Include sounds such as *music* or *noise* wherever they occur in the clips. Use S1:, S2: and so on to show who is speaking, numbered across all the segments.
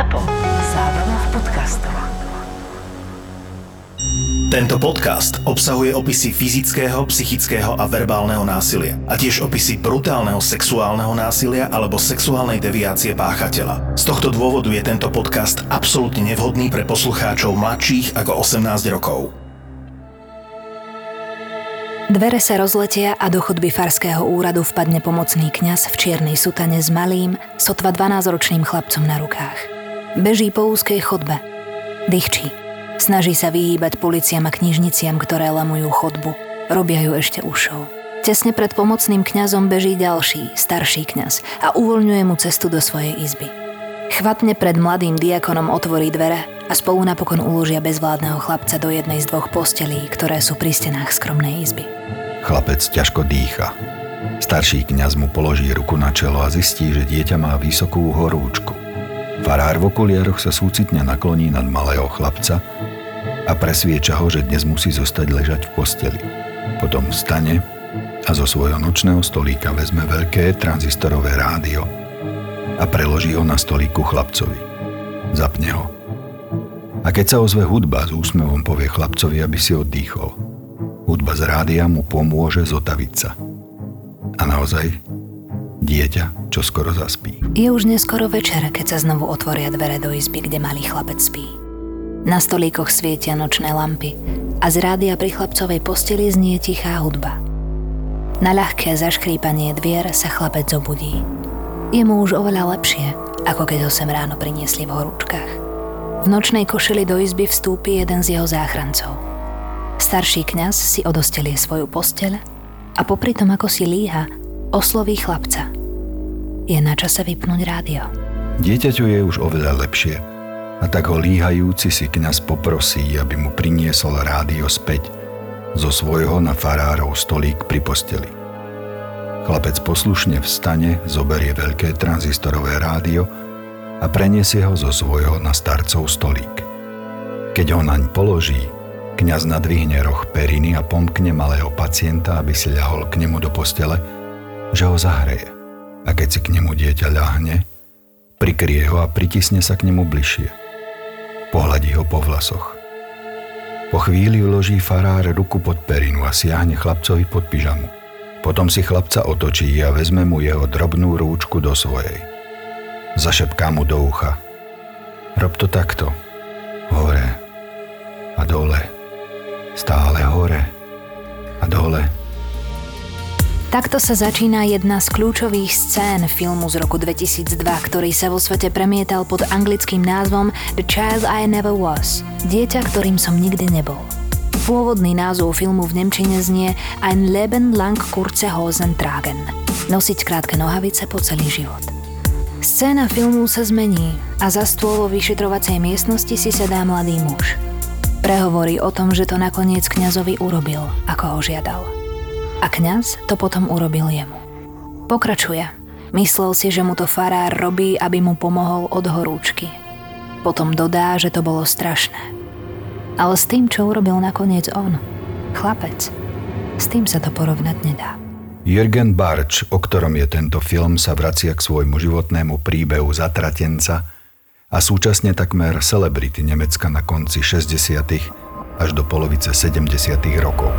S1: ZAPO. Zábrná v podcastov. Tento podcast obsahuje opisy fyzického, psychického a verbálneho násilia a tiež opisy brutálneho sexuálneho násilia alebo sexuálnej deviácie páchateľa. Z tohto dôvodu je tento podcast absolútne nevhodný pre poslucháčov mladších ako 18 rokov.
S2: Dvere sa rozletia a do chodby farského úradu vpadne pomocný kňaz v čiernej sutane s malým, sotva 12-ročným chlapcom na rukách. Beží po úzkej chodbe. Dýchčí. Snaží sa vyhýbať policiam a knižniciam, ktoré lamujú chodbu. Robia ju ešte ušou. Tesne pred pomocným kňazom beží ďalší, starší kňaz a uvoľňuje mu cestu do svojej izby. Chvatne pred mladým diakonom otvorí dvere a spolu napokon uložia bezvládneho chlapca do jednej z dvoch postelí, ktoré sú pri stenách skromnej izby.
S3: Chlapec ťažko dýcha. Starší kňaz mu položí ruku na čelo a zistí, že dieťa má vysokú horúčku. Farár v okuliaroch sa súcitne nakloní nad malého chlapca a presvieča ho, že dnes musí zostať ležať v posteli. Potom vstane a zo svojho nočného stolíka vezme veľké tranzistorové rádio a preloží ho na stolíku chlapcovi. Zapne ho. A keď sa ozve hudba, s úsmevom povie chlapcovi, aby si oddychol. Hudba z rádia mu pomôže zotaviť sa. A naozaj, dieťa čo skoro zaspí.
S2: Je už neskoro večer, keď sa znovu otvoria dvere do izby, kde malý chlapec spí. Na stolíkoch svietia nočné lampy a z rádia pri chlapcovej posteli znie tichá hudba. Na ľahké zaškrípanie dvier sa chlapec zobudí. Je mu už oveľa lepšie, ako keď ho sem ráno priniesli v horúčkach. V nočnej košeli do izby vstúpi jeden z jeho záchrancov – Starší kňaz si odostelie svoju posteľ a popri tom, ako si líha, osloví chlapca. Je na čase vypnúť rádio.
S3: Dieťaťu je už oveľa lepšie a tak ho líhajúci si kňaz poprosí, aby mu priniesol rádio späť zo svojho na farárov stolík pri posteli. Chlapec poslušne vstane, zoberie veľké tranzistorové rádio a preniesie ho zo svojho na starcov stolík. Keď ho naň položí, Kňaz nadvihne roh periny a pomkne malého pacienta, aby si ľahol k nemu do postele, že ho zahreje. A keď si k nemu dieťa ľahne, prikrie ho a pritisne sa k nemu bližšie. Pohľadí ho po vlasoch. Po chvíli vloží farár ruku pod perinu a siahne chlapcovi pod pyžamu. Potom si chlapca otočí a vezme mu jeho drobnú rúčku do svojej. Zašepká mu do ucha. Rob to takto. Hore a dole stále hore a dole.
S2: Takto sa začína jedna z kľúčových scén filmu z roku 2002, ktorý sa vo svete premietal pod anglickým názvom The Child I Never Was, dieťa, ktorým som nikdy nebol. Pôvodný názov filmu v Nemčine znie Ein Leben lang kurze Hosen tragen, nosiť krátke nohavice po celý život. Scéna filmu sa zmení a za stôl vo vyšetrovacej miestnosti si sedá mladý muž – Prehovorí o tom, že to nakoniec kňazovi urobil, ako ho žiadal. A kňaz to potom urobil jemu. Pokračuje. Myslel si, že mu to farár robí, aby mu pomohol od horúčky. Potom dodá, že to bolo strašné. Ale s tým, čo urobil nakoniec on, chlapec, s tým sa to porovnať nedá.
S3: Jürgen Barč, o ktorom je tento film, sa vracia k svojmu životnému príbehu zatratenca, a súčasne takmer celebrity Nemecka na konci 60. až do polovice 70. rokov.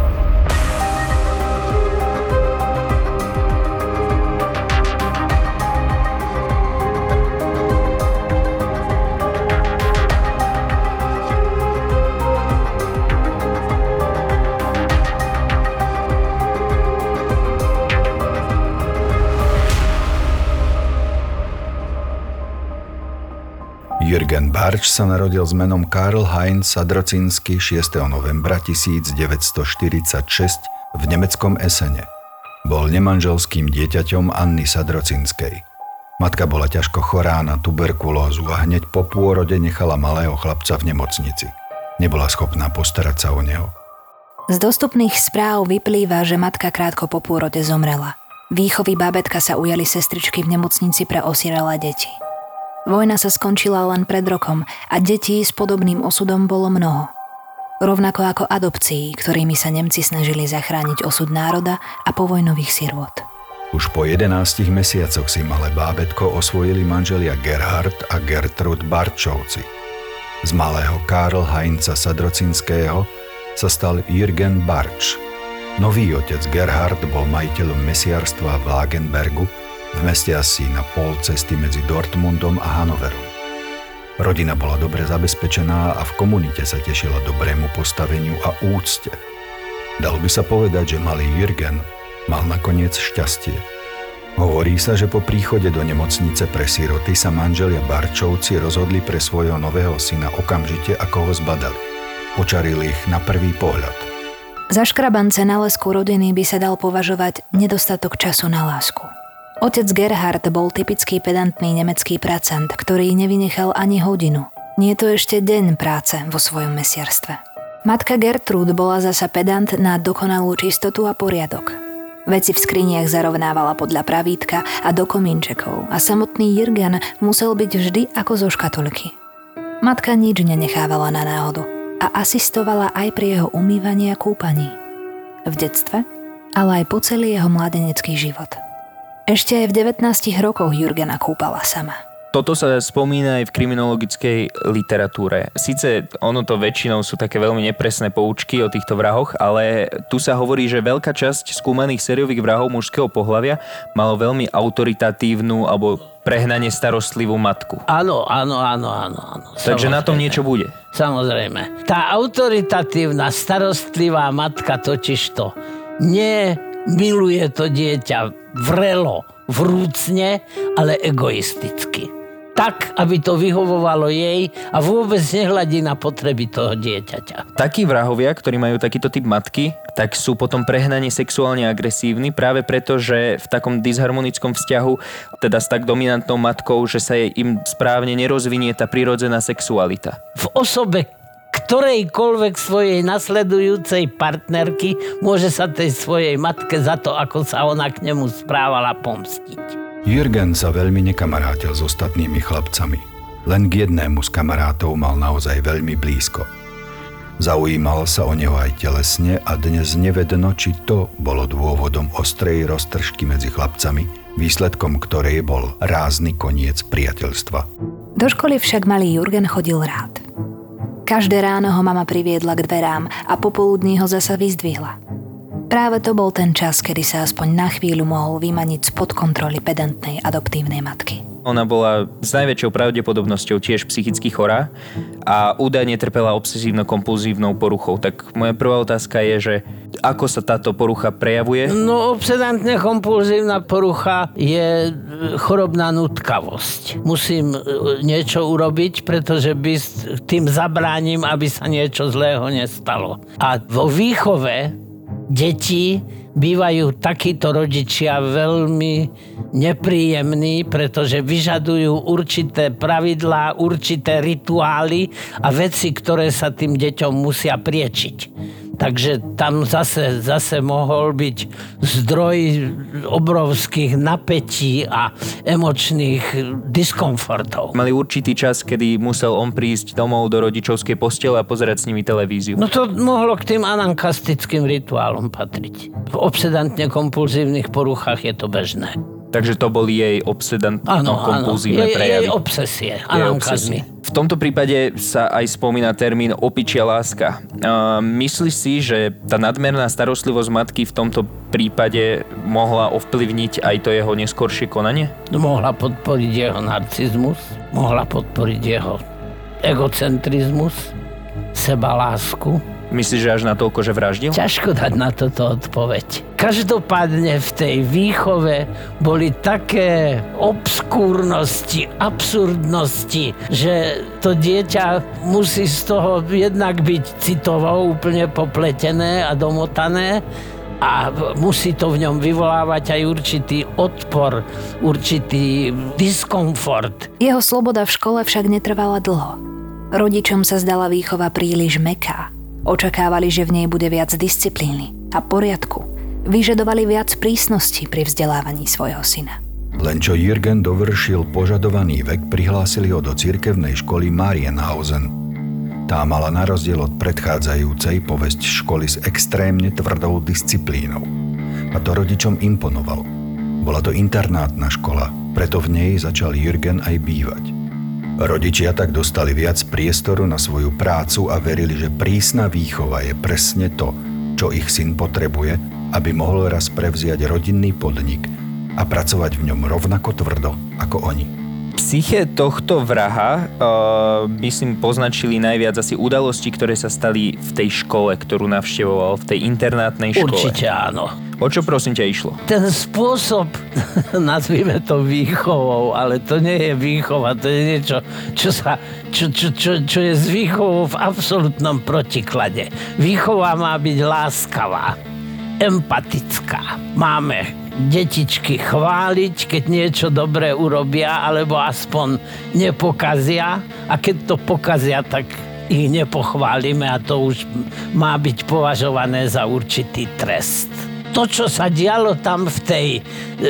S3: Barč sa narodil s menom Karl Heinz Sadrocinsky 6. novembra 1946 v nemeckom Esene. Bol nemanželským dieťaťom Anny Sadrocinskej. Matka bola ťažko chorá na tuberkulózu a hneď po pôrode nechala malého chlapca v nemocnici. Nebola schopná postarať sa o neho.
S2: Z dostupných správ vyplýva, že matka krátko po pôrode zomrela. Výchovy bábetka sa ujali sestričky v nemocnici pre osirelé deti. Vojna sa skončila len pred rokom a detí s podobným osudom bolo mnoho. Rovnako ako adopcií, ktorými sa Nemci snažili zachrániť osud národa a povojnových sirôt.
S3: Už po 11 mesiacoch si malé bábetko osvojili manželia Gerhard a Gertrud Barčovci. Z malého Karl Heinza Sadrocinského sa stal Jürgen Barč. Nový otec Gerhard bol majiteľom mesiarstva v Lagenbergu, v meste asi na pol cesty medzi Dortmundom a Hanoverom. Rodina bola dobre zabezpečená a v komunite sa tešila dobrému postaveniu a úcte. Dalo by sa povedať, že malý Jürgen mal nakoniec šťastie. Hovorí sa, že po príchode do nemocnice pre siroty sa manželia Barčovci rozhodli pre svojho nového syna okamžite, ako ho zbadali. Očarili ich na prvý pohľad.
S2: Za škrabance na rodiny by sa dal považovať nedostatok času na lásku. Otec Gerhard bol typický pedantný nemecký pracant, ktorý nevynechal ani hodinu. Nie to ešte deň práce vo svojom mesiarstve. Matka Gertrud bola zasa pedant na dokonalú čistotu a poriadok. Veci v skriniach zarovnávala podľa pravítka a do komínčekov a samotný Jürgen musel byť vždy ako zo škatulky. Matka nič nenechávala na náhodu a asistovala aj pri jeho umývaní a kúpaní. V detstve, ale aj po celý jeho mladenecký život. Ešte aj v 19 rokoch Jurgena kúpala sama –
S4: toto sa spomína aj v kriminologickej literatúre. Sice ono to väčšinou sú také veľmi nepresné poučky o týchto vrahoch, ale tu sa hovorí, že veľká časť skúmaných sériových vrahov mužského pohľavia malo veľmi autoritatívnu alebo prehnane starostlivú matku.
S5: Áno, áno, áno, áno. áno.
S4: Takže na tom niečo bude.
S5: Samozrejme. Tá autoritatívna, starostlivá matka totiž to nemiluje to dieťa vrelo, vrúcne, ale egoisticky tak, aby to vyhovovalo jej a vôbec nehľadí na potreby toho dieťaťa.
S4: Takí vrahovia, ktorí majú takýto typ matky, tak sú potom prehnane sexuálne agresívni práve preto, že v takom disharmonickom vzťahu, teda s tak dominantnou matkou, že sa jej im správne nerozvinie tá prirodzená sexualita.
S5: V osobe ktorejkoľvek svojej nasledujúcej partnerky môže sa tej svojej matke za to, ako sa ona k nemu správala, pomstiť.
S3: Jürgen sa veľmi nekamarátil s ostatnými chlapcami. Len k jednému z kamarátov mal naozaj veľmi blízko. Zaujímal sa o neho aj telesne a dnes nevedno, či to bolo dôvodom ostrej roztržky medzi chlapcami, výsledkom ktorej bol rázny koniec priateľstva.
S2: Do školy však malý Jurgen chodil rád. Každé ráno ho mama priviedla k dverám a popoludní ho zasa vyzdvihla. Práve to bol ten čas, kedy sa aspoň na chvíľu mohol vymaniť spod kontroly pedantnej adoptívnej matky.
S4: Ona bola s najväčšou pravdepodobnosťou tiež psychicky chorá a údajne trpela obsesívno-kompulzívnou poruchou. Tak moja prvá otázka je, že ako sa táto porucha prejavuje?
S5: No, obsedantne kompulzívna porucha je chorobná nutkavosť. Musím e, niečo urobiť, pretože by tým zabránim, aby sa niečo zlého nestalo. A vo výchove deti bývajú takíto rodičia veľmi nepríjemní, pretože vyžadujú určité pravidlá, určité rituály a veci, ktoré sa tým deťom musia priečiť. Takže tam zase, zase mohol byť zdroj obrovských napätí a emočných diskomfortov.
S4: Mali určitý čas, kedy musel on prísť domov do rodičovskej postele a pozerať s nimi televíziu.
S5: No to mohlo k tým anankastickým rituálom patriť. V obsedantne kompulzívnych poruchách je to bežné.
S4: Takže to boli jej obsedantno-kompulzívne
S5: jej,
S4: prejavy.
S5: Jej obsesie, anankazmy.
S4: V tomto prípade sa aj spomína termín opičia láska. Uh, myslíš si, že tá nadmerná starostlivosť matky v tomto prípade mohla ovplyvniť aj to jeho neskoršie konanie?
S5: Mohla podporiť jeho narcizmus, mohla podporiť jeho egocentrizmus, sebalásku
S4: Myslíš, že až na toľko, že vraždil?
S5: Ťažko dať na toto odpoveď. Každopádne v tej výchove boli také obskúrnosti, absurdnosti, že to dieťa musí z toho jednak byť citovo úplne popletené a domotané a musí to v ňom vyvolávať aj určitý odpor, určitý diskomfort.
S2: Jeho sloboda v škole však netrvala dlho. Rodičom sa zdala výchova príliš meká Očakávali, že v nej bude viac disciplíny a poriadku. Vyžadovali viac prísnosti pri vzdelávaní svojho syna.
S3: Len čo Jürgen dovršil požadovaný vek, prihlásili ho do cirkevnej školy Marienhausen. Tá mala na rozdiel od predchádzajúcej povesť školy s extrémne tvrdou disciplínou. A to rodičom imponovalo. Bola to internátna škola, preto v nej začal Jürgen aj bývať. Rodičia tak dostali viac priestoru na svoju prácu a verili, že prísna výchova je presne to, čo ich syn potrebuje, aby mohol raz prevziať rodinný podnik a pracovať v ňom rovnako tvrdo ako oni
S4: psyche tohto vraha, uh, myslím, poznačili najviac asi udalosti, ktoré sa stali v tej škole, ktorú navštevoval, v tej internátnej škole.
S5: Určite áno.
S4: O čo prosím ťa išlo?
S5: Ten spôsob, *laughs* nazvime to výchovou, ale to nie je výchova, to je niečo, čo, sa, čo, čo, čo, čo je s výchovou v absolútnom protiklade. Výchova má byť láskavá, empatická. Máme detičky chváliť, keď niečo dobré urobia, alebo aspoň nepokazia. A keď to pokazia, tak ich nepochválime a to už má byť považované za určitý trest. To, čo sa dialo tam v tej e,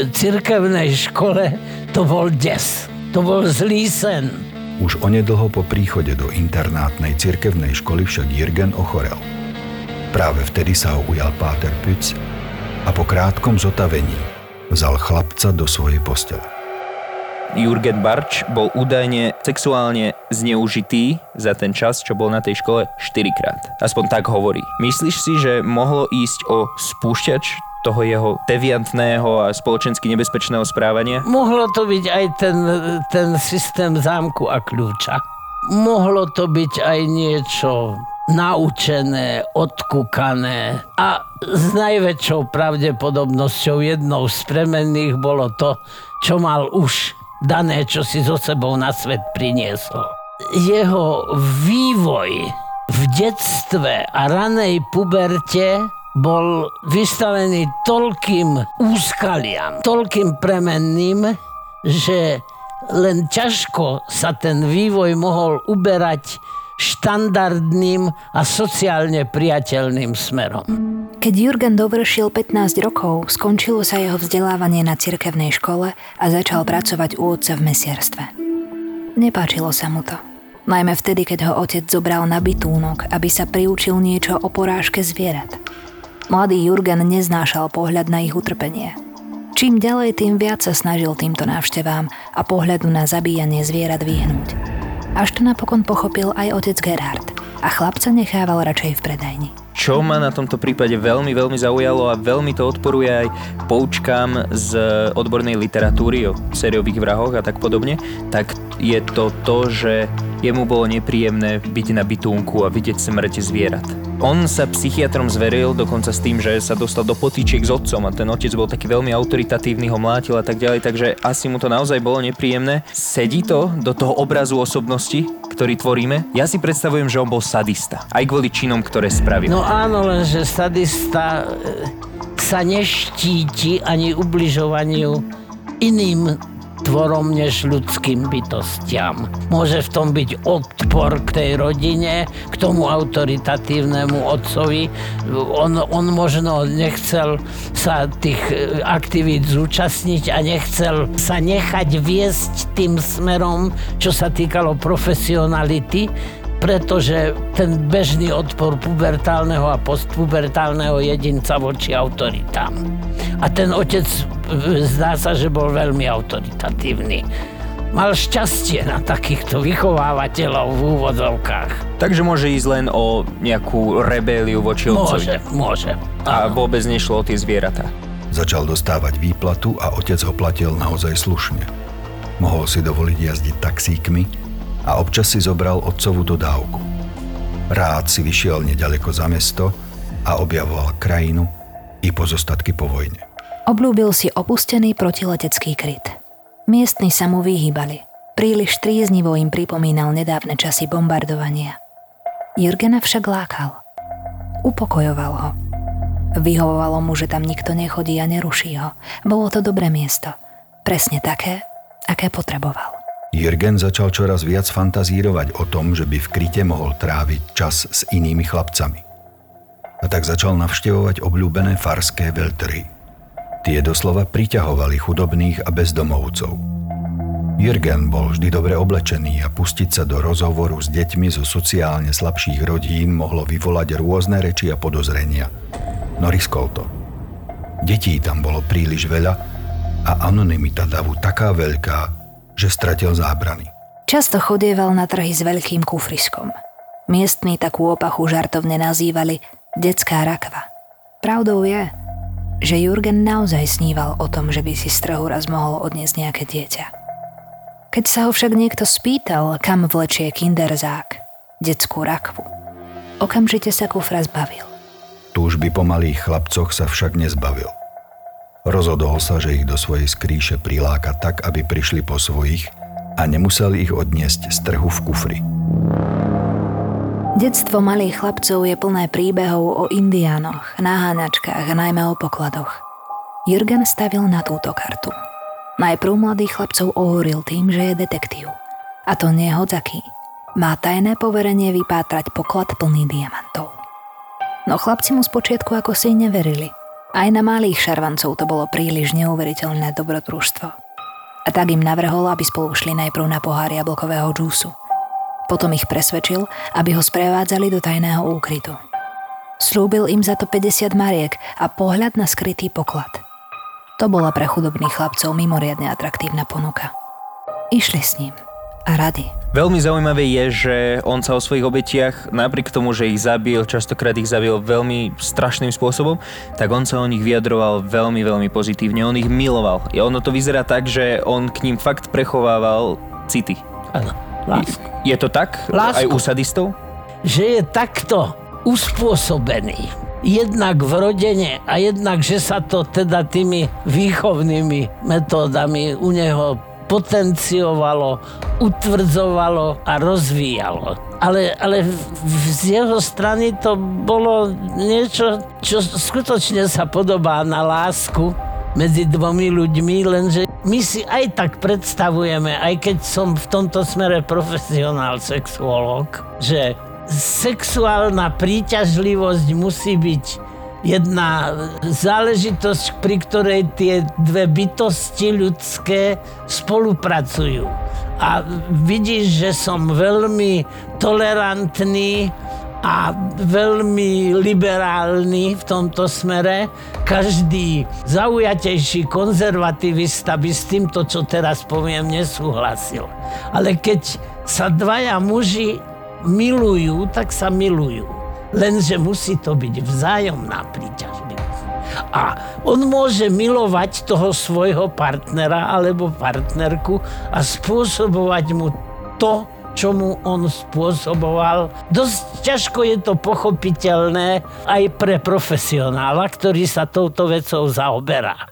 S5: cirkevnej škole, to bol des. To bol zlý sen.
S3: Už onedlho po príchode do internátnej cirkevnej školy však Jürgen ochorel. Práve vtedy sa ho ujal Páter Pütz a po krátkom zotavení vzal chlapca do svojej postele.
S4: Jurgen Barč bol údajne sexuálne zneužitý za ten čas, čo bol na tej škole 4 krát. Aspoň tak hovorí. Myslíš si, že mohlo ísť o spúšťač toho jeho deviantného a spoločensky nebezpečného správania?
S5: Mohlo to byť aj ten, ten systém zámku a kľúča. Mohlo to byť aj niečo naučené, odkúkané a s najväčšou pravdepodobnosťou jednou z premenných bolo to, čo mal už dané, čo si so sebou na svet priniesol. Jeho vývoj v detstve a ranej puberte bol vystavený toľkým úskaliam, toľkým premenným, že len ťažko sa ten vývoj mohol uberať štandardným a sociálne priateľným smerom.
S2: Keď Jurgen dovršil 15 rokov, skončilo sa jeho vzdelávanie na cirkevnej škole a začal pracovať u otca v mesierstve. Nepáčilo sa mu to. Najmä vtedy, keď ho otec zobral na bytúnok, aby sa priučil niečo o porážke zvierat. Mladý Jurgen neznášal pohľad na ich utrpenie. Čím ďalej, tým viac sa snažil týmto návštevám a pohľadu na zabíjanie zvierat vyhnúť až to napokon pochopil aj otec Gerhard a chlapca nechával radšej v predajni.
S4: Čo ma na tomto prípade veľmi, veľmi zaujalo a veľmi to odporuje aj poučkám z odbornej literatúry o sériových vrahoch a tak podobne, tak je to to, že jemu bolo nepríjemné byť na bytúnku a vidieť smrť zvierat. On sa psychiatrom zveril dokonca s tým, že sa dostal do potýčiek s otcom a ten otec bol taký veľmi autoritatívny, ho mlátil a tak ďalej, takže asi mu to naozaj bolo nepríjemné. Sedí to do toho obrazu osobnosti, ktorý tvoríme? Ja si predstavujem, že on bol sadista, aj kvôli činom, ktoré spravil.
S5: No áno, lenže sadista e, sa neštíti ani ubližovaniu iným tvorom než ľudským bytostiam. Môže v tom byť odpor k tej rodine, k tomu autoritatívnemu otcovi. On, on možno nechcel sa tých e, aktivít zúčastniť a nechcel sa nechať viesť tým smerom, čo sa týkalo profesionality, pretože ten bežný odpor pubertálneho a postpubertálneho jedinca voči autoritám. A ten otec zdá sa, že bol veľmi autoritatívny. Mal šťastie na takýchto vychovávateľov v úvodzovkách.
S4: Takže môže ísť len o nejakú rebéliu voči
S5: otcovi. Môže, môže.
S4: A vôbec nešlo o tie zvieratá.
S3: Začal dostávať výplatu a otec ho platil naozaj slušne. Mohol si dovoliť jazdiť taxíkmi a občas si zobral otcovú dodávku. Rád si vyšiel nedaleko za mesto a objavoval krajinu i pozostatky po vojne.
S2: Obľúbil si opustený protiletecký kryt. Miestni sa mu vyhýbali. Príliš tríznivo im pripomínal nedávne časy bombardovania. Jurgena však lákal. Upokojoval ho. Vyhovovalo mu, že tam nikto nechodí a neruší ho. Bolo to dobré miesto. Presne také, aké potreboval.
S3: Jürgen začal čoraz viac fantazírovať o tom, že by v kryte mohol tráviť čas s inými chlapcami. A tak začal navštevovať obľúbené farské veľtry. Tie doslova priťahovali chudobných a bezdomovcov. Jürgen bol vždy dobre oblečený a pustiť sa do rozhovoru s deťmi zo sociálne slabších rodín mohlo vyvolať rôzne reči a podozrenia. No riskol to. Detí tam bolo príliš veľa a anonymita davu taká veľká, že stratil zábrany.
S2: Často chodieval na trhy s veľkým kufriskom. Miestní takú opachu žartovne nazývali detská rakva. Pravdou je, že Jurgen naozaj sníval o tom, že by si z trhu raz mohol odniesť nejaké dieťa. Keď sa ho však niekto spýtal, kam vlečie kinderzák, detskú rakvu, okamžite sa kufra zbavil.
S3: Túžby po malých chlapcoch sa však nezbavil. Rozhodol sa, že ich do svojej skríše priláka tak, aby prišli po svojich a nemusel ich odniesť z trhu v kufri.
S2: Detstvo malých chlapcov je plné príbehov o indiánoch, naháňačkách a najmä o pokladoch. Jürgen stavil na túto kartu. Najprv mladých chlapcov ohoril tým, že je detektív. A to nie hodzaký. Má tajné poverenie vypátrať poklad plný diamantov. No chlapci mu spočiatku ako si neverili. Aj na malých šarvancov to bolo príliš neuveriteľné dobrodružstvo a tak im navrhol, aby spolu šli najprv na pohár jablkového džúsu. Potom ich presvedčil, aby ho sprevádzali do tajného úkrytu. Slúbil im za to 50 mariek a pohľad na skrytý poklad. To bola pre chudobných chlapcov mimoriadne atraktívna ponuka. Išli s ním a rady.
S4: Veľmi zaujímavé je, že on sa o svojich obetiach, napriek tomu, že ich zabil, častokrát ich zabil veľmi strašným spôsobom, tak on sa o nich vyjadroval veľmi, veľmi pozitívne. On ich miloval. I ono to vyzerá tak, že on k ním fakt prechovával city.
S5: Áno, lásku.
S4: Je to tak?
S5: Lásku.
S4: Aj u sadistov?
S5: Že je takto uspôsobený jednak v rodene a jednak, že sa to teda tými výchovnými metódami u neho potenciovalo, utvrdzovalo a rozvíjalo. Ale, ale z jeho strany to bolo niečo, čo skutočne sa podobá na lásku medzi dvomi ľuďmi, lenže my si aj tak predstavujeme, aj keď som v tomto smere profesionál sexuolog, že sexuálna príťažlivosť musí byť jedna záležitosť, pri ktorej tie dve bytosti ľudské spolupracujú. A vidíš, že som veľmi tolerantný a veľmi liberálny v tomto smere. Každý zaujatejší konzervativista by s týmto, čo teraz poviem, nesúhlasil. Ale keď sa dvaja muži milujú, tak sa milujú lenže musí to byť vzájomná príťažlivosť. A on môže milovať toho svojho partnera alebo partnerku a spôsobovať mu to, čo mu on spôsoboval. Dosť ťažko je to pochopiteľné aj pre profesionála, ktorý sa touto vecou zaoberá.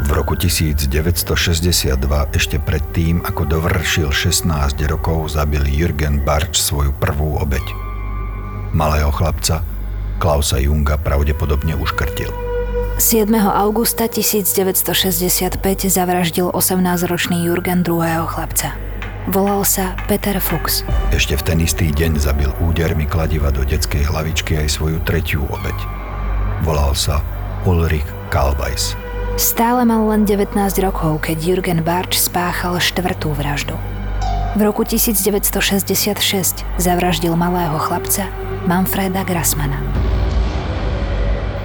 S3: V roku 1962, ešte predtým, ako dovršil 16 rokov, zabil Jürgen Barč svoju prvú obeď malého chlapca, Klausa Junga pravdepodobne uškrtil.
S2: 7. augusta 1965 zavraždil 18-ročný Jurgen druhého chlapca. Volal sa Peter Fuchs.
S3: Ešte v ten istý deň zabil údermi kladiva do detskej hlavičky aj svoju tretiu obeď. Volal sa Ulrich Kalbajs.
S2: Stále mal len 19 rokov, keď Jürgen Barč spáchal štvrtú vraždu. V roku 1966 zavraždil malého chlapca Manfreda Grassmana.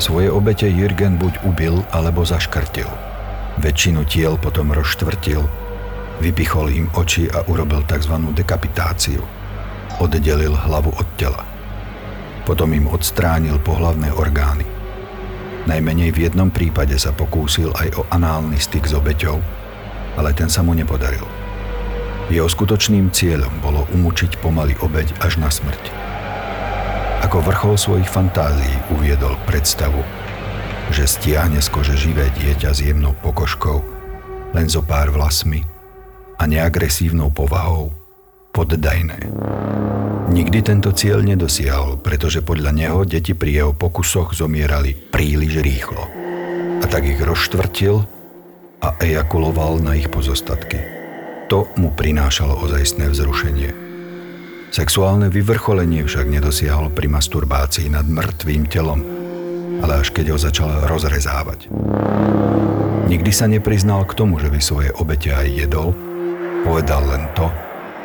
S3: Svoje obete Jürgen buď ubil, alebo zaškrtil. Väčšinu tiel potom rozštvrtil, vypichol im oči a urobil tzv. dekapitáciu. Oddelil hlavu od tela. Potom im odstránil pohlavné orgány. Najmenej v jednom prípade sa pokúsil aj o análny styk s obeťou, ale ten sa mu nepodaril. Jeho skutočným cieľom bolo umúčiť pomaly obeď až na smrť. Ako vrchol svojich fantázií uviedol predstavu, že stiahne z kože živé dieťa s jemnou pokožkou, len zo pár vlasmi a neagresívnou povahou poddajné. Nikdy tento cieľ nedosiahol, pretože podľa neho deti pri jeho pokusoch zomierali príliš rýchlo. A tak ich rozštvrtil a ejakuloval na ich pozostatky. To mu prinášalo ozajstné vzrušenie. Sexuálne vyvrcholenie však nedosiahol pri masturbácii nad mŕtvým telom, ale až keď ho začal rozrezávať. Nikdy sa nepriznal k tomu, že by svoje obete aj jedol, povedal len to,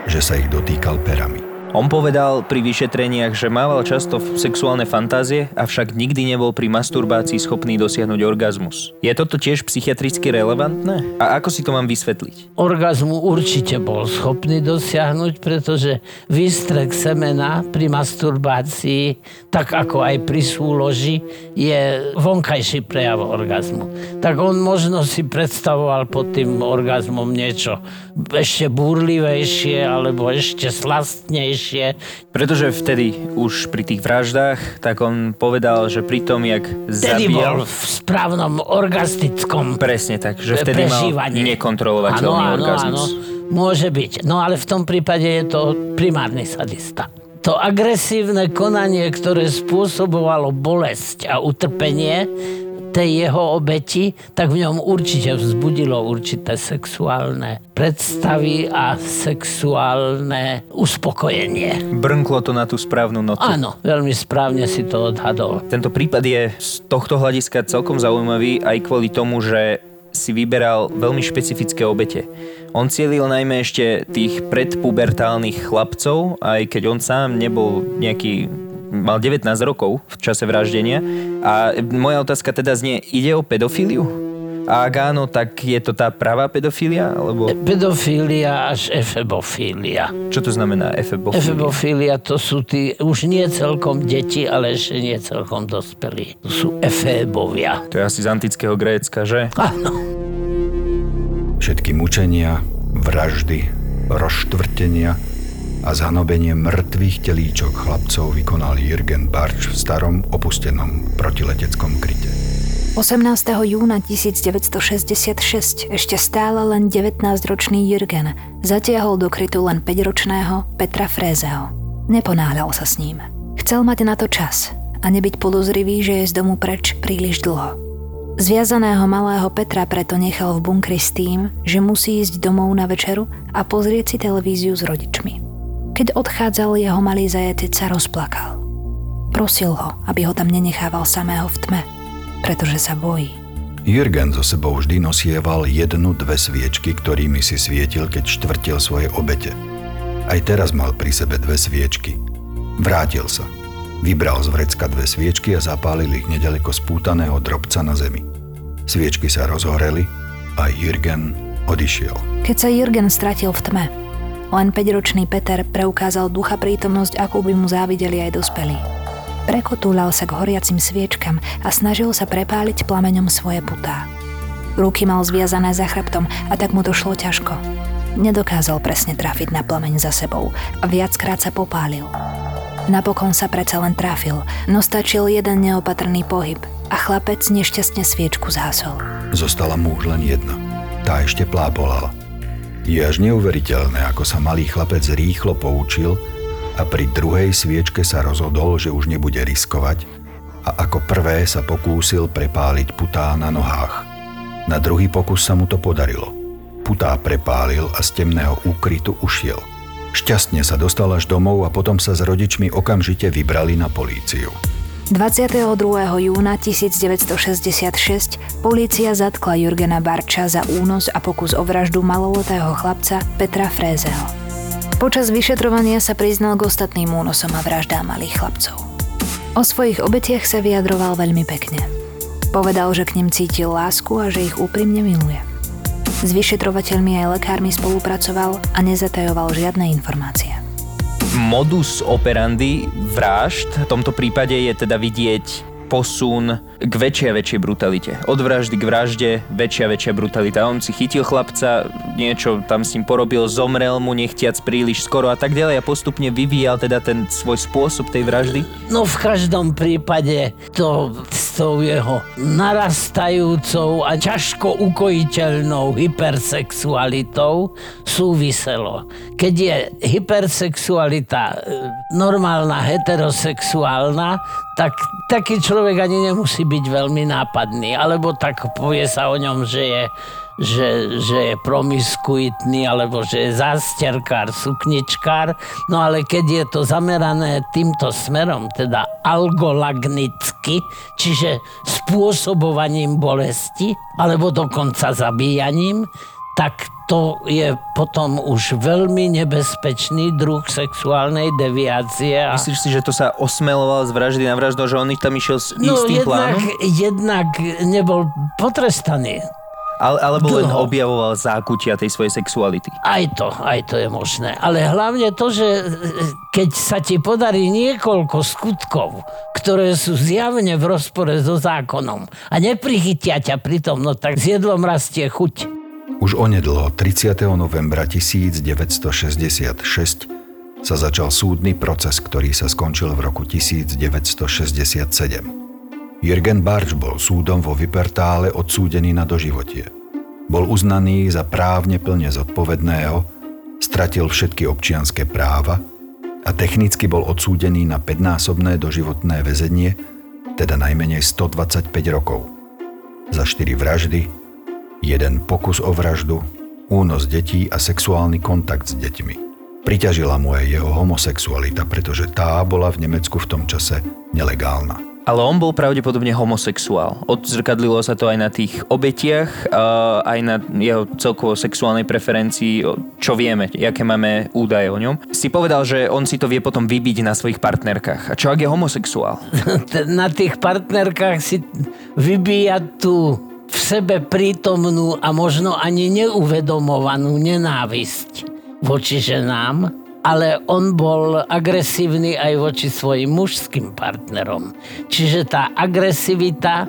S3: že sa ich dotýkal perami.
S4: On povedal pri vyšetreniach, že mával často sexuálne fantázie, avšak nikdy nebol pri masturbácii schopný dosiahnuť orgazmus. Je toto tiež psychiatricky relevantné? A ako si to mám vysvetliť?
S5: Orgazmu určite bol schopný dosiahnuť, pretože výstrek semena pri masturbácii, tak ako aj pri súloži, je vonkajší prejav orgazmu. Tak on možno si predstavoval pod tým orgazmom niečo ešte búrlivejšie alebo ešte slastnejšie rýchlejšie.
S4: Pretože vtedy už pri tých vraždách, tak on povedal, že pri tom, jak
S5: vtedy
S4: zabíjal...
S5: bol v správnom orgastickom
S4: Presne tak, že vtedy mal nekontrolovateľný ano, orgazmus. Áno,
S5: môže byť. No ale v tom prípade je to primárny sadista to agresívne konanie, ktoré spôsobovalo bolesť a utrpenie, tej jeho obeti, tak v ňom určite vzbudilo určité sexuálne predstavy a sexuálne uspokojenie.
S4: Brnklo to na tú správnu notu.
S5: Áno, veľmi správne si to odhadol.
S4: Tento prípad je z tohto hľadiska celkom zaujímavý aj kvôli tomu, že si vyberal veľmi špecifické obete. On cielil najmä ešte tých predpubertálnych chlapcov, aj keď on sám nebol nejaký mal 19 rokov v čase vraždenia. A moja otázka teda znie, ide o pedofíliu? A ak áno, tak je to tá pravá pedofília? Alebo...
S5: Pedofília až efebofília.
S4: Čo to znamená efebofília?
S5: Efebofília to sú tí už nie celkom deti, ale ešte nie celkom dospelí. To sú efébovia.
S4: To je asi z antického Grécka, že?
S5: Áno.
S3: Všetky mučenia, vraždy, rozštvrtenia – a zhanobenie mŕtvych telíčok chlapcov vykonal Jürgen Barč v starom opustenom protileteckom kryte.
S2: 18. júna 1966 ešte stále len 19-ročný Jürgen zatiahol do krytu len 5-ročného Petra Frézeho. Neponáhľal sa s ním. Chcel mať na to čas a nebyť podozrivý, že je z domu preč príliš dlho. Zviazaného malého Petra preto nechal v bunkri s tým, že musí ísť domov na večeru a pozrieť si televíziu s rodičmi. Keď odchádzal, jeho malý zajatec sa rozplakal. Prosil ho, aby ho tam nenechával samého v tme, pretože sa bojí.
S3: Jürgen zo sebou vždy nosieval jednu, dve sviečky, ktorými si svietil, keď štvrtil svoje obete. Aj teraz mal pri sebe dve sviečky. Vrátil sa. Vybral z vrecka dve sviečky a zapálil ich nedaleko spútaného drobca na zemi. Sviečky sa rozhoreli a Jürgen odišiel.
S2: Keď sa Jürgen stratil v tme, len 5-ročný Peter preukázal ducha prítomnosť, akú by mu závideli aj dospelí. Prekotúľal sa k horiacim sviečkam a snažil sa prepáliť plameňom svoje putá. Ruky mal zviazané za chrbtom a tak mu to šlo ťažko. Nedokázal presne trafiť na plameň za sebou a viackrát sa popálil. Napokon sa predsa len trafil, no stačil jeden neopatrný pohyb a chlapec nešťastne sviečku zhasol.
S3: Zostala mu už len jedna. Tá ešte plábolala. Je až neuveriteľné, ako sa malý chlapec rýchlo poučil a pri druhej sviečke sa rozhodol, že už nebude riskovať a ako prvé sa pokúsil prepáliť putá na nohách. Na druhý pokus sa mu to podarilo. Putá prepálil a z temného úkrytu ušiel. Šťastne sa dostal až domov a potom sa s rodičmi okamžite vybrali na políciu.
S2: 22. júna 1966 polícia zatkla Jurgena Barča za únos a pokus o vraždu maloletého chlapca Petra Frézeho. Počas vyšetrovania sa priznal k ostatným únosom a vraždám malých chlapcov. O svojich obetiach sa vyjadroval veľmi pekne. Povedal, že k nim cítil lásku a že ich úprimne miluje. S vyšetrovateľmi aj lekármi spolupracoval a nezatajoval žiadne informácie
S4: modus operandi vražd v tomto prípade je teda vidieť posun k väčšej a väčšej brutalite. Od vraždy k vražde, väčšia a väčšia brutalita. On si chytil chlapca, niečo tam s ním porobil, zomrel mu nechtiac príliš skoro a tak ďalej a postupne vyvíjal teda ten svoj spôsob tej vraždy?
S5: No v každom prípade to s tou jeho narastajúcou a ťažko ukojiteľnou hypersexualitou súviselo. Keď je hypersexualita e, normálna, heterosexuálna, tak taký človek ani nemusí byť veľmi nápadný. Alebo tak povie sa o ňom, že je, že, že je promiskuitný, alebo že je zásterkár, sukničkár. No ale keď je to zamerané týmto smerom, teda algolagnicky, čiže spôsobovaním bolesti, alebo dokonca zabíjaním, tak to je potom už veľmi nebezpečný druh sexuálnej deviácie. A...
S4: Myslíš si, že to sa osmeloval z vraždy na vraždu, že on ich tam išiel s
S5: no,
S4: istým
S5: jednak,
S4: plánom?
S5: jednak nebol potrestaný.
S4: Ale, alebo len
S5: Dlho.
S4: objavoval zákutia tej svojej sexuality.
S5: Aj to, aj to je možné. Ale hlavne to, že keď sa ti podarí niekoľko skutkov, ktoré sú zjavne v rozpore so zákonom a neprichytia ťa pritom, no tak s jedlom rastie chuť.
S3: Už onedlo 30. novembra 1966 sa začal súdny proces, ktorý sa skončil v roku 1967. Jürgen Barč bol súdom vo Vypertále odsúdený na doživotie. Bol uznaný za právne plne zodpovedného, stratil všetky občianské práva a technicky bol odsúdený na 5-násobné doživotné väzenie, teda najmenej 125 rokov. Za 4 vraždy, jeden pokus o vraždu, únos detí a sexuálny kontakt s deťmi. Priťažila mu aj jeho homosexualita, pretože tá bola v Nemecku v tom čase nelegálna.
S4: Ale on bol pravdepodobne homosexuál. Odzrkadlilo sa to aj na tých obetiach, aj na jeho celkovo sexuálnej preferencii, čo vieme, aké máme údaje o ňom. Si povedal, že on si to vie potom vybiť na svojich partnerkách. A čo ak je homosexuál? *laughs*
S5: Na tých partnerkách si vybíja tú v sebe prítomnú a možno ani neuvedomovanú nenávisť voči ženám, ale on bol agresívny aj voči svojim mužským partnerom. Čiže tá agresivita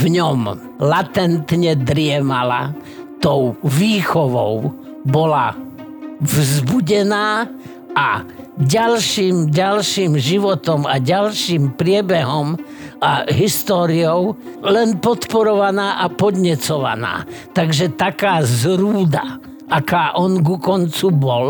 S5: v ňom latentne driemala, tou výchovou bola vzbudená a ďalším, ďalším životom a ďalším priebehom a históriou len podporovaná a podnecovaná. Takže taká zrúda, aká on ku koncu bol,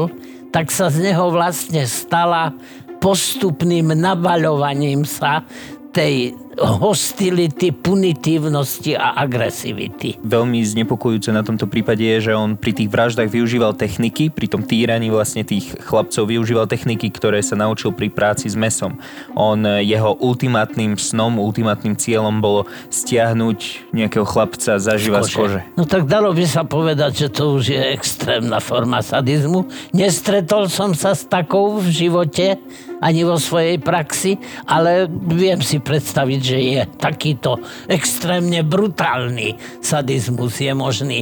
S5: tak sa z neho vlastne stala postupným nabaľovaním sa tej hostility, punitívnosti a agresivity.
S4: Veľmi znepokojúce na tomto prípade je, že on pri tých vraždách využíval techniky, pri tom týraní vlastne tých chlapcov využíval techniky, ktoré sa naučil pri práci s mesom. On, eh, jeho ultimátnym snom, ultimátnym cieľom bolo stiahnuť nejakého chlapca zaživa z kože.
S5: No tak dalo by sa povedať, že to už je extrémna forma sadizmu. Nestretol som sa s takou v živote, ani vo svojej praxi, ale viem si predstaviť, že je takýto extrémne brutálny sadizmus je možný.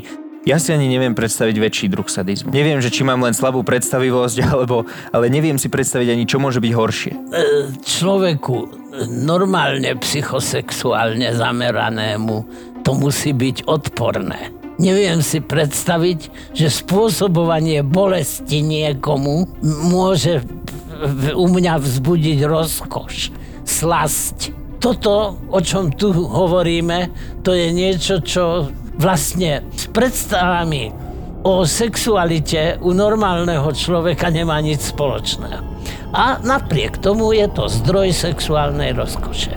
S4: Ja si ani neviem predstaviť väčší druh sadizmu. Neviem, že či mám len slabú predstavivosť, *laughs* alebo, ale neviem si predstaviť ani, čo môže byť horšie.
S5: Človeku normálne psychosexuálne zameranému to musí byť odporné. Neviem si predstaviť, že spôsobovanie bolesti niekomu môže u mňa vzbudiť rozkoš, slasť. Toto, o čom tu hovoríme, to je niečo, čo vlastne s predstavami o sexualite u normálneho človeka nemá nič spoločného. A napriek tomu je to zdroj sexuálnej rozkoše.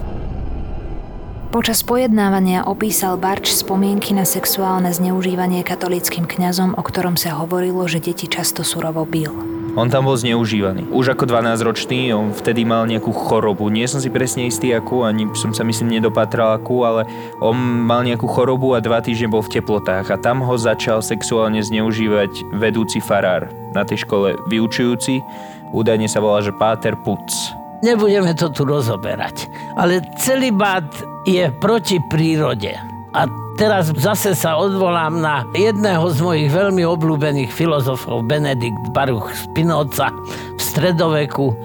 S2: Počas pojednávania opísal Barč spomienky na sexuálne zneužívanie katolíckým kňazom, o ktorom sa hovorilo, že deti často surovo bil.
S4: On tam bol zneužívaný. Už ako 12-ročný, on vtedy mal nejakú chorobu. Nie som si presne istý akú, ani som sa myslím nedopatral akú, ale on mal nejakú chorobu a dva týždne bol v teplotách a tam ho začal sexuálne zneužívať vedúci farár na tej škole vyučujúci. Údajne sa volá, že Páter Puc.
S5: Nebudeme to tu rozoberať, ale celibát je proti prírode. A teraz zase sa odvolám na jedného z mojich veľmi obľúbených filozofov, Benedikt Baruch Spinoza v stredoveku.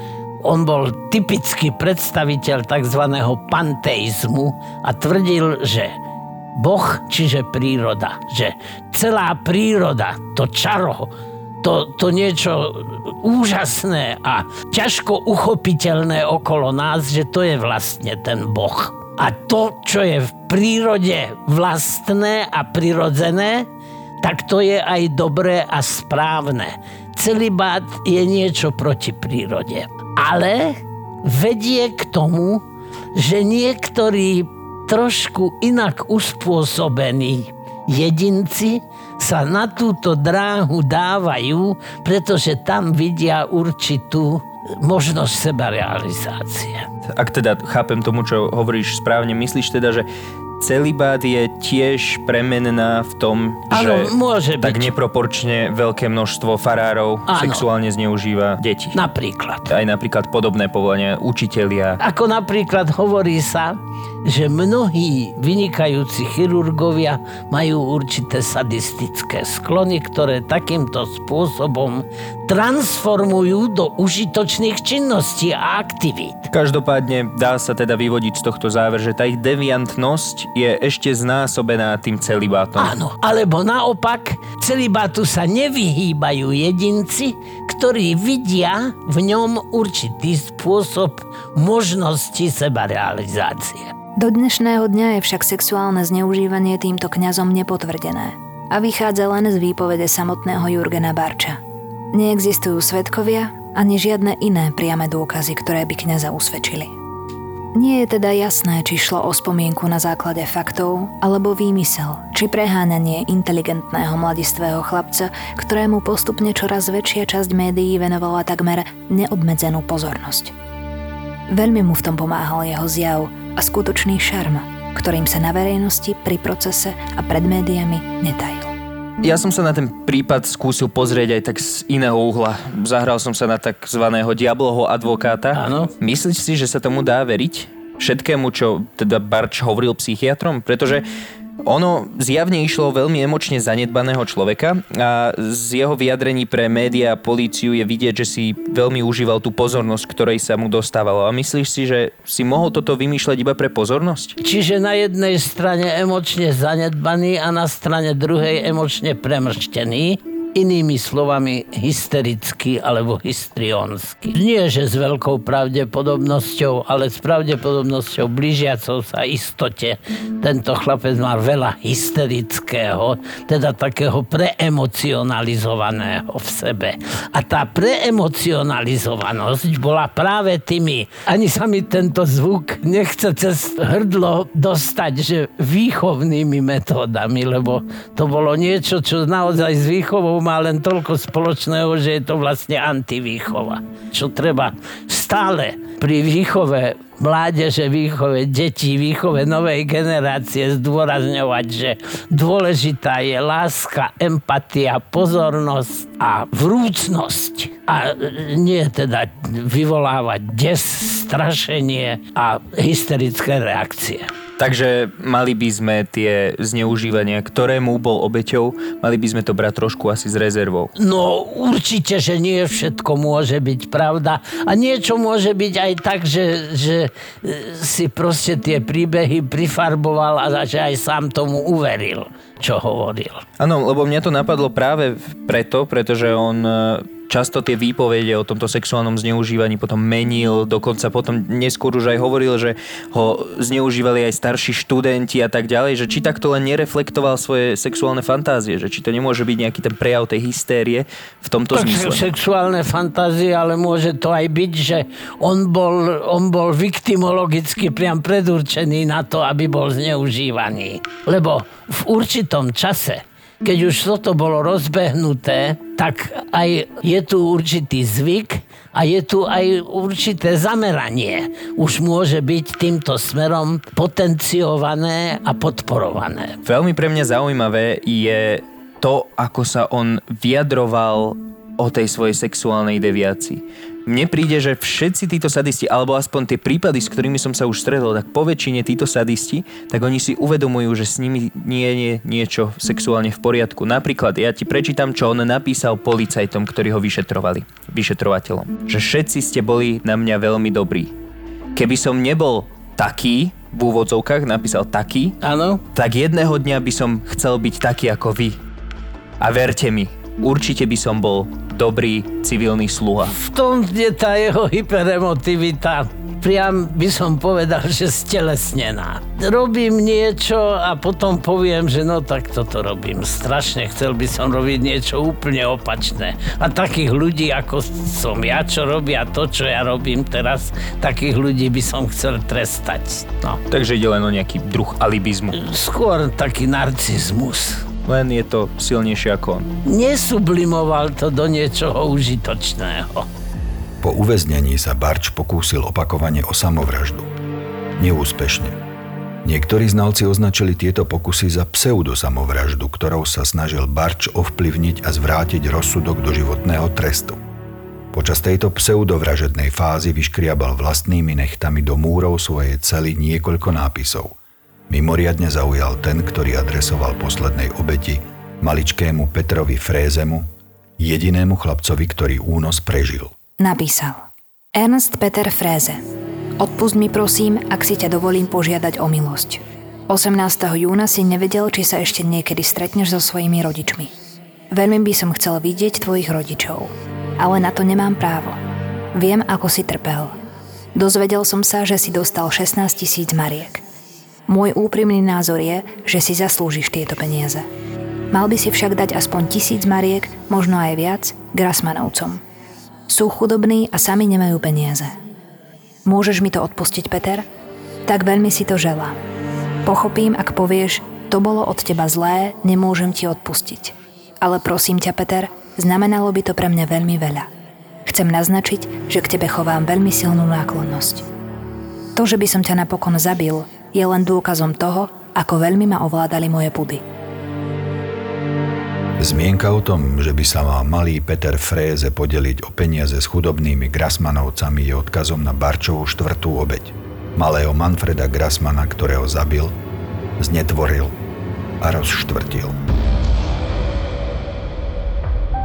S5: On bol typický predstaviteľ tzv. panteizmu a tvrdil, že Boh, čiže príroda, že celá príroda, to čaro, to, to niečo úžasné a ťažko uchopiteľné okolo nás, že to je vlastne ten Boh. A to, čo je v prírode vlastné a prirodzené, tak to je aj dobré a správne. Celibát je niečo proti prírode. Ale vedie k tomu, že niektorí trošku inak uspôsobení jedinci sa na túto dráhu dávajú, pretože tam vidia určitú možnosť sebarealizácie.
S4: Ak teda chápem tomu, čo hovoríš správne, myslíš teda, že celibát je tiež premenná v tom,
S5: Áno,
S4: že
S5: môže
S4: tak
S5: byť.
S4: neproporčne veľké množstvo farárov
S5: Áno.
S4: sexuálne zneužíva deti.
S5: Napríklad.
S4: Aj napríklad podobné povolania učitelia.
S5: Ako napríklad hovorí sa, že mnohí vynikajúci chirurgovia majú určité sadistické sklony, ktoré takýmto spôsobom transformujú do užitočných činností a aktivít.
S4: Každopádne dá sa teda vyvodiť z tohto záver, že tá ich deviantnosť je ešte znásobená tým celibátom.
S5: Áno, alebo naopak, celibátu sa nevyhýbajú jedinci, ktorí vidia v ňom určitý spôsob možnosti sebarealizácie.
S2: Do dnešného dňa je však sexuálne zneužívanie týmto kňazom nepotvrdené a vychádza len z výpovede samotného Jurgena Barča. Neexistujú svetkovia ani žiadne iné priame dôkazy, ktoré by kňaza usvedčili. Nie je teda jasné, či šlo o spomienku na základe faktov alebo výmysel, či preháňanie inteligentného mladistvého chlapca, ktorému postupne čoraz väčšia časť médií venovala takmer neobmedzenú pozornosť. Veľmi mu v tom pomáhal jeho zjav a skutočný šarm, ktorým sa na verejnosti, pri procese a pred médiami netajil.
S4: Ja som sa na ten prípad skúsil pozrieť aj tak z iného uhla. Zahral som sa na takzvaného diabloho advokáta.
S5: Áno.
S4: Myslíš si, že sa tomu dá veriť? Všetkému, čo teda Barč hovoril psychiatrom? Pretože ono zjavne išlo veľmi emočne zanedbaného človeka a z jeho vyjadrení pre médiá a políciu je vidieť, že si veľmi užíval tú pozornosť, ktorej sa mu dostávalo. A myslíš si, že si mohol toto vymýšľať iba pre pozornosť?
S5: Čiže na jednej strane emočne zanedbaný a na strane druhej emočne premrštený, inými slovami hysterický alebo histrionsky. Nie, že s veľkou pravdepodobnosťou, ale s pravdepodobnosťou blížiacou sa istote. Tento chlapec má veľa hysterického, teda takého preemocionalizovaného v sebe. A tá preemocionalizovanosť bola práve tými, ani sa mi tento zvuk nechce cez hrdlo dostať, že výchovnými metódami, lebo to bolo niečo, čo naozaj s výchovou má len toľko spoločného, že je to vlastne antivýchova. Čo treba stále pri výchove mládeže, výchove detí, výchove novej generácie zdôrazňovať, že dôležitá je láska, empatia, pozornosť a vrúcnosť. A nie teda vyvolávať des, strašenie a hysterické reakcie.
S4: Takže mali by sme tie zneužívania, ktorému bol obeťou, mali by sme to brať trošku asi s rezervou.
S5: No určite, že nie všetko môže byť pravda a niečo môže byť aj tak, že, že e, si proste tie príbehy prifarboval a že aj sám tomu uveril, čo hovoril.
S4: Áno, lebo mňa to napadlo práve preto, pretože on e, často tie výpovede o tomto sexuálnom zneužívaní potom menil, dokonca potom neskôr už aj hovoril, že ho zneužívali aj starší študenti a tak ďalej, že či takto len nereflektoval svoje sexuálne fantázie, že či to nemôže byť nejaký ten prejav tej hystérie v tomto
S5: Tak
S4: zmysle.
S5: sexuálne fantázie, ale môže to aj byť, že on bol, on bol viktimologicky priam predurčený na to, aby bol zneužívaný. Lebo v určitom čase keď už toto bolo rozbehnuté, tak aj je tu určitý zvyk a je tu aj určité zameranie. Už môže byť týmto smerom potenciované a podporované.
S4: Veľmi pre mňa zaujímavé je to, ako sa on vyjadroval o tej svojej sexuálnej deviácii. Mne príde, že všetci títo sadisti, alebo aspoň tie prípady, s ktorými som sa už stretol, tak po väčšine títo sadisti, tak oni si uvedomujú, že s nimi nie je niečo sexuálne v poriadku. Napríklad, ja ti prečítam, čo on napísal policajtom, ktorí ho vyšetrovali, vyšetrovateľom. Že všetci ste boli na mňa veľmi dobrí. Keby som nebol taký, v úvodzovkách napísal taký,
S5: Áno?
S4: tak jedného dňa by som chcel byť taký ako vy. A verte mi, určite by som bol dobrý civilný sluha.
S5: V tom je tá jeho hyperemotivita. Priam by som povedal, že stelesnená. Robím niečo a potom poviem, že no tak toto robím. Strašne chcel by som robiť niečo úplne opačné. A takých ľudí, ako som ja, čo robia to, čo ja robím teraz, takých ľudí by som chcel trestať. No.
S4: Takže ide len o nejaký druh alibizmu.
S5: Skôr taký narcizmus.
S4: Len je to silnejšie ako on.
S5: Nesublimoval to do niečoho užitočného.
S3: Po uväznení sa Barč pokúsil opakovane o samovraždu. Neúspešne. Niektorí znalci označili tieto pokusy za pseudosamovraždu, ktorou sa snažil Barč ovplyvniť a zvrátiť rozsudok do životného trestu. Počas tejto pseudovražednej fázy vyškriabal vlastnými nechtami do múrov svojej cely niekoľko nápisov. Mimoriadne zaujal ten, ktorý adresoval poslednej obeti maličkému Petrovi Frézemu, jedinému chlapcovi, ktorý únos prežil.
S2: Napísal Ernst Peter Fréze Odpust mi prosím, ak si ťa dovolím požiadať o milosť. 18. júna si nevedel, či sa ešte niekedy stretneš so svojimi rodičmi. Veľmi by som chcel vidieť tvojich rodičov, ale na to nemám právo. Viem, ako si trpel. Dozvedel som sa, že si dostal 16 tisíc mariek. Môj úprimný názor je, že si zaslúžiš tieto peniaze. Mal by si však dať aspoň tisíc mariek, možno aj viac, Grasmanovcom. Sú chudobní a sami nemajú peniaze. Môžeš mi to odpustiť, Peter? Tak veľmi si to želám. Pochopím, ak povieš, to bolo od teba zlé, nemôžem ti odpustiť. Ale prosím ťa, Peter, znamenalo by to pre mňa veľmi veľa. Chcem naznačiť, že k tebe chovám veľmi silnú náklonnosť. To, že by som ťa napokon zabil, je len dôkazom toho, ako veľmi ma ovládali moje pudy.
S3: Zmienka o tom, že by sa mal malý Peter Fréze podeliť o peniaze s chudobnými Grasmanovcami je odkazom na Barčovú štvrtú obeď. Malého Manfreda Grasmana, ktorého zabil, znetvoril a rozštvrtil.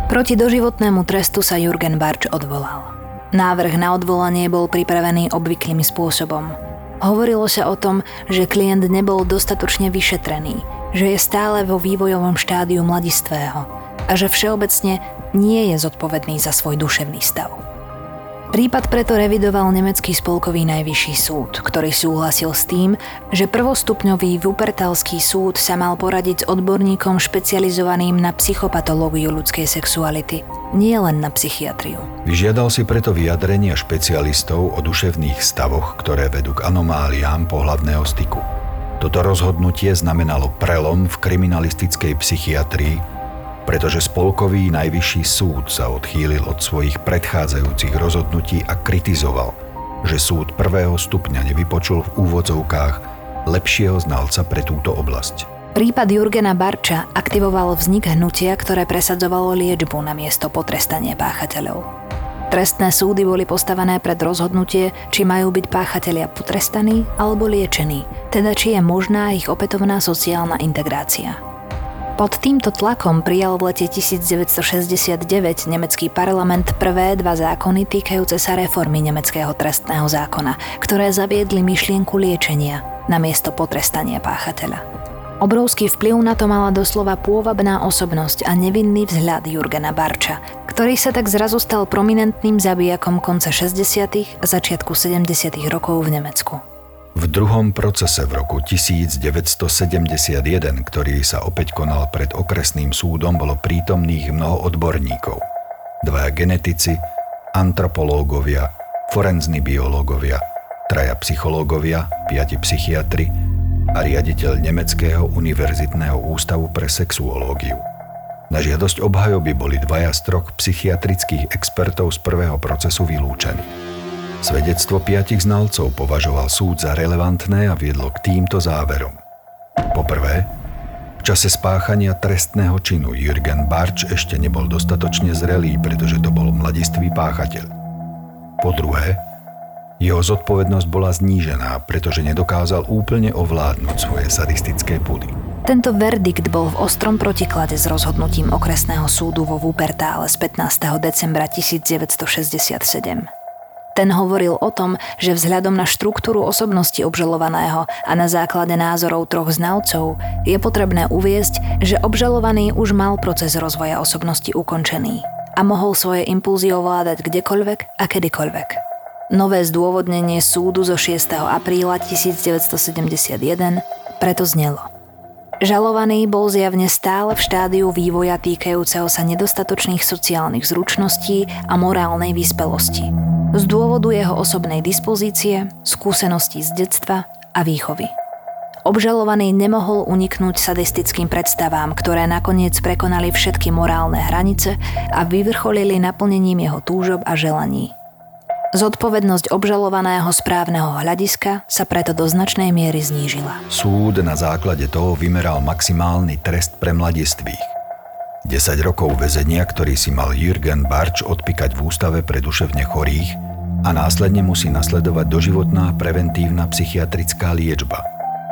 S2: Proti doživotnému trestu sa Jurgen Barč odvolal. Návrh na odvolanie bol pripravený obvyklým spôsobom. Hovorilo sa o tom, že klient nebol dostatočne vyšetrený – že je stále vo vývojovom štádiu mladistvého a že všeobecne nie je zodpovedný za svoj duševný stav. Prípad preto revidoval nemecký spolkový najvyšší súd, ktorý súhlasil s tým, že prvostupňový Wuppertalský súd sa mal poradiť s odborníkom špecializovaným na psychopatológiu ľudskej sexuality, nie len na psychiatriu.
S3: Vyžiadal si preto vyjadrenia špecialistov o duševných stavoch, ktoré vedú k anomáliám pohlavného styku. Toto rozhodnutie znamenalo prelom v kriminalistickej psychiatrii, pretože spolkový najvyšší súd sa odchýlil od svojich predchádzajúcich rozhodnutí a kritizoval, že súd prvého stupňa nevypočul v úvodzovkách lepšieho znalca pre túto oblasť.
S2: Prípad Jurgena Barča aktivoval vznik hnutia, ktoré presadzovalo liečbu na miesto potrestania páchateľov. Trestné súdy boli postavené pred rozhodnutie, či majú byť páchatelia potrestaní alebo liečení, teda či je možná ich opätovná sociálna integrácia. Pod týmto tlakom prijal v lete 1969 nemecký parlament prvé dva zákony týkajúce sa reformy nemeckého trestného zákona, ktoré zaviedli myšlienku liečenia namiesto potrestania páchateľa. Obrovský vplyv na to mala doslova pôvabná osobnosť a nevinný vzhľad Jurgena Barča, ktorý sa tak zrazu stal prominentným zabijakom konca 60. a začiatku 70. rokov v Nemecku.
S3: V druhom procese v roku 1971, ktorý sa opäť konal pred okresným súdom, bolo prítomných mnoho odborníkov. Dvaja genetici, antropológovia, forenzni biológovia, traja psychológovia, piati psychiatri, a riaditeľ Nemeckého univerzitného ústavu pre sexuológiu. Na žiadosť obhajoby boli dvaja z troch psychiatrických expertov z prvého procesu vylúčení. Svedectvo piatich znalcov považoval súd za relevantné a viedlo k týmto záverom. Poprvé, v čase spáchania trestného činu Jürgen Barč ešte nebol dostatočne zrelý, pretože to bol mladistvý páchateľ. Po druhé, jeho zodpovednosť bola znížená, pretože nedokázal úplne ovládnuť svoje sadistické pudy.
S2: Tento verdikt bol v ostrom protiklade s rozhodnutím okresného súdu vo Wuppertale z 15. decembra 1967. Ten hovoril o tom, že vzhľadom na štruktúru osobnosti obžalovaného a na základe názorov troch znalcov je potrebné uviesť, že obžalovaný už mal proces rozvoja osobnosti ukončený a mohol svoje impulzy ovládať kdekoľvek a kedykoľvek. Nové zdôvodnenie súdu zo 6. apríla 1971 preto znelo. Žalovaný bol zjavne stále v štádiu vývoja týkajúceho sa nedostatočných sociálnych zručností a morálnej vyspelosti. Z dôvodu jeho osobnej dispozície, skúseností z detstva a výchovy. Obžalovaný nemohol uniknúť sadistickým predstavám, ktoré nakoniec prekonali všetky morálne hranice a vyvrcholili naplnením jeho túžob a želaní. Zodpovednosť obžalovaného správneho hľadiska sa preto do značnej miery znížila.
S3: Súd na základe toho vymeral maximálny trest pre mladistvých. 10 rokov väzenia, ktorý si mal Jürgen Barč odpíkať v ústave pre duševne chorých a následne musí nasledovať doživotná preventívna psychiatrická liečba.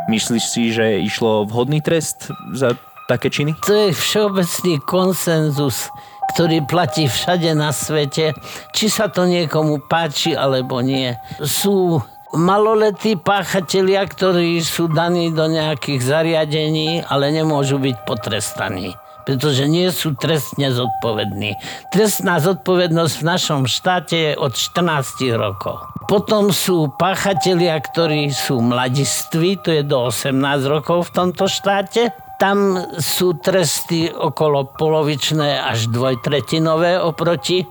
S4: Myslíš si, že išlo vhodný trest za také činy?
S5: To je všeobecný konsenzus ktorý platí všade na svete, či sa to niekomu páči alebo nie. Sú maloletí páchatelia, ktorí sú daní do nejakých zariadení, ale nemôžu byť potrestaní pretože nie sú trestne zodpovední. Trestná zodpovednosť v našom štáte je od 14 rokov. Potom sú páchatelia, ktorí sú mladiství, to je do 18 rokov v tomto štáte. Tam sú tresty okolo polovičné až dvojtretinové oproti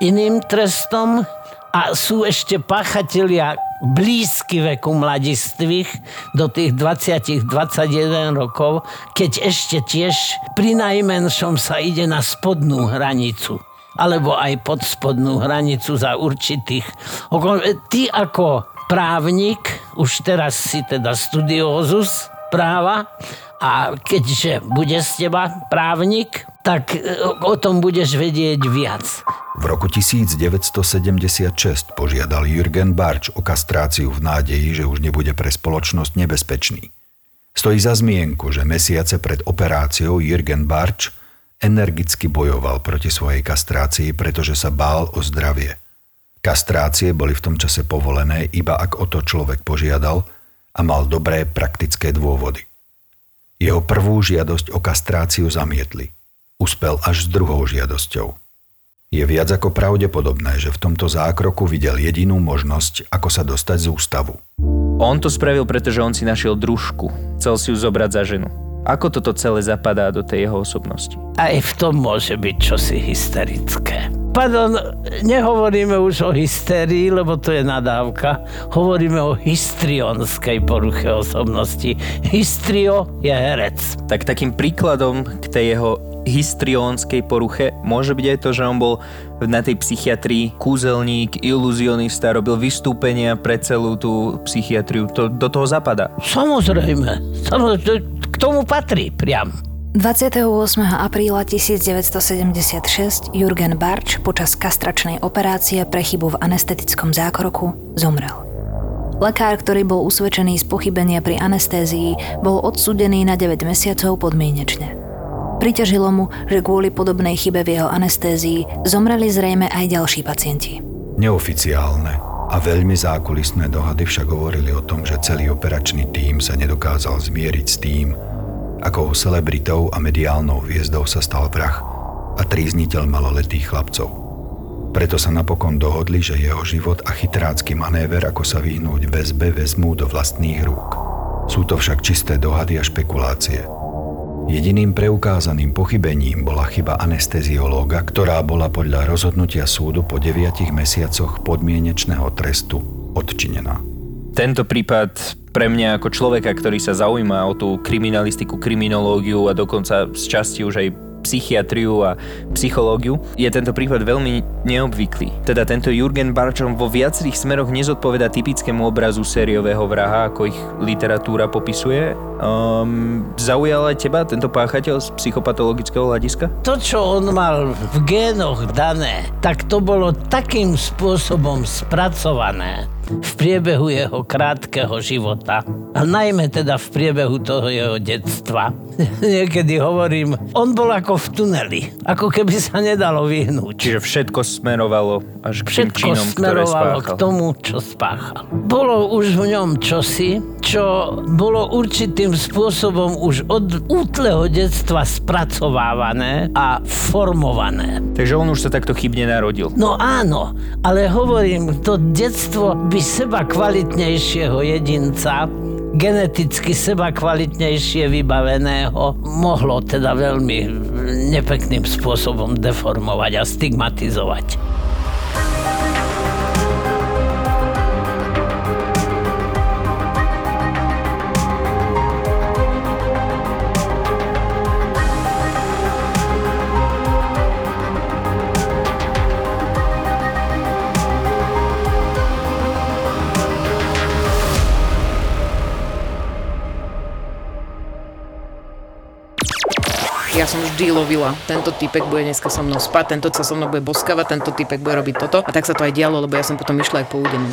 S5: iným trestom a sú ešte páchatelia blízky veku mladistvých do tých 20-21 rokov, keď ešte tiež pri najmenšom sa ide na spodnú hranicu alebo aj pod spodnú hranicu za určitých Ty ako právnik, už teraz si teda studiozus práva, a keďže bude z teba právnik, tak e, o tom budeš vedieť viac.
S3: V roku 1976 požiadal Jürgen Barč o kastráciu v nádeji, že už nebude pre spoločnosť nebezpečný. Stojí za zmienku, že mesiace pred operáciou Jürgen Barč energicky bojoval proti svojej kastrácii, pretože sa bál o zdravie. Kastrácie boli v tom čase povolené iba ak o to človek požiadal a mal dobré praktické dôvody. Jeho prvú žiadosť o kastráciu zamietli. Uspel až s druhou žiadosťou. Je viac ako pravdepodobné, že v tomto zákroku videl jedinú možnosť, ako sa dostať z ústavu.
S4: On to spravil, pretože on si našiel družku. Chcel si ju zobrať za ženu. Ako toto celé zapadá do tej jeho osobnosti?
S5: Aj v tom môže byť čosi hysterické. Pardon, nehovoríme už o hystérii, lebo to je nadávka. Hovoríme o histrionskej poruche osobnosti. Hystrio je herec.
S4: Tak takým príkladom k tej jeho histrionskej poruche môže byť aj to, že on bol na tej psychiatrii kúzelník, iluzionista, robil vystúpenia pre celú tú psychiatriu. To do toho zapadá.
S5: Samozrejme. Samozrejme, k tomu patrí priam.
S2: 28. apríla 1976 Jurgen Barč počas kastračnej operácie pre chybu v anestetickom zákroku zomrel. Lekár, ktorý bol usvedčený z pochybenia pri anestézii, bol odsúdený na 9 mesiacov podmienečne. Priťažilo mu, že kvôli podobnej chybe v jeho anestézii zomreli zrejme aj ďalší pacienti.
S3: Neoficiálne a veľmi zákulisné dohady však hovorili o tom, že celý operačný tím sa nedokázal zmieriť s tým, Akou celebritou a mediálnou hviezdou sa stal vrah a trízniteľ maloletých chlapcov. Preto sa napokon dohodli, že jeho život a chytrácky manéver, ako sa vyhnúť väzbe, vezmú do vlastných rúk. Sú to však čisté dohady a špekulácie. Jediným preukázaným pochybením bola chyba anesteziológa, ktorá bola podľa rozhodnutia súdu po 9 mesiacoch podmienečného trestu odčinená.
S4: Tento prípad pre mňa ako človeka, ktorý sa zaujíma o tú kriminalistiku, kriminológiu a dokonca z časti už aj psychiatriu a psychológiu, je tento prípad veľmi neobvyklý. Teda tento Jurgen Barčom vo viacerých smeroch nezodpoveda typickému obrazu sériového vraha, ako ich literatúra popisuje. Um, zaujal aj teba tento páchateľ z psychopatologického hľadiska?
S5: To, čo on mal v génoch dané, tak to bolo takým spôsobom spracované, v priebehu jeho krátkeho života. A najmä teda v priebehu toho jeho detstva. *laughs* Niekedy hovorím, on bol ako v tuneli. Ako keby sa nedalo vyhnúť.
S4: Čiže všetko smerovalo až k
S5: všetko
S4: tým činom,
S5: smerovalo k tomu, čo spáchal. Bolo už v ňom čosi, čo bolo určitým spôsobom už od útleho detstva spracovávané a formované.
S4: Takže on už sa takto chybne narodil.
S5: No áno, ale hovorím, to detstvo by seba kvalitnejšieho jedinca geneticky seba kvalitnejšie vybaveného mohlo teda veľmi nepekným spôsobom deformovať a stigmatizovať.
S6: Ja som vždy lovila. Tento typek bude dneska so mnou spať, tento sa so mnou bude boskavať, tento typek bude robiť toto. A tak sa to aj dialo, lebo ja som potom išla aj po údenu.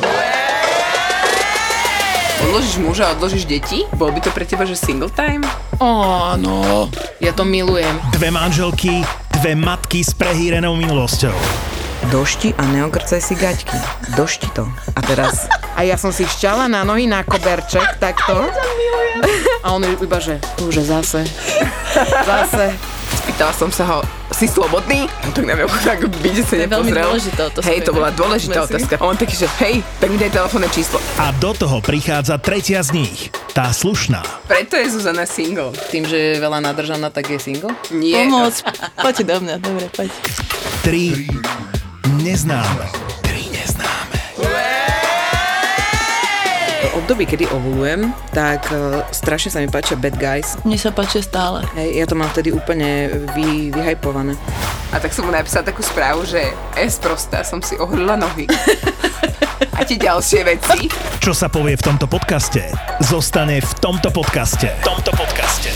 S7: Odložíš muža, odložíš deti? Bol by to pre teba, že single time?
S6: Áno, ja to milujem.
S1: Dve manželky, dve matky s prehýrenou minulosťou.
S7: Došti a neogrcaj si gaťky. Došti to. A teraz...
S6: A ja som si šťala na nohy na koberček, takto. *laughs* A on iba, že už zase, *laughs* zase.
S7: Spýtala som sa ho, si slobodný? A tak na mňa *laughs* tak byde sa
S8: je veľmi
S7: nepozrel.
S8: dôležitá otázka,
S7: Hej, to bola dôležitá
S8: Myslím.
S7: otázka. A on taký, že hej, tak mi daj telefónne číslo.
S1: A do toho prichádza tretia z nich, tá slušná.
S7: Preto je Zuzana single.
S6: Tým, že je veľa nadržaná, tak je single.
S7: Nie.
S8: Pomoc. Poďte do mňa, dobre, poď.
S1: Tri neznáme.
S6: Období, kedy ovulujem, tak uh, strašne sa mi páčia bad guys.
S8: Mne sa páči stále.
S6: Hej, ja to mám vtedy úplne vy, vyhajpované.
S7: A tak som mu napísala takú správu, že S prostá, som si ohrila nohy. A tie ďalšie veci.
S1: Čo sa povie v tomto podcaste, zostane v tomto podcaste. V tomto podcaste.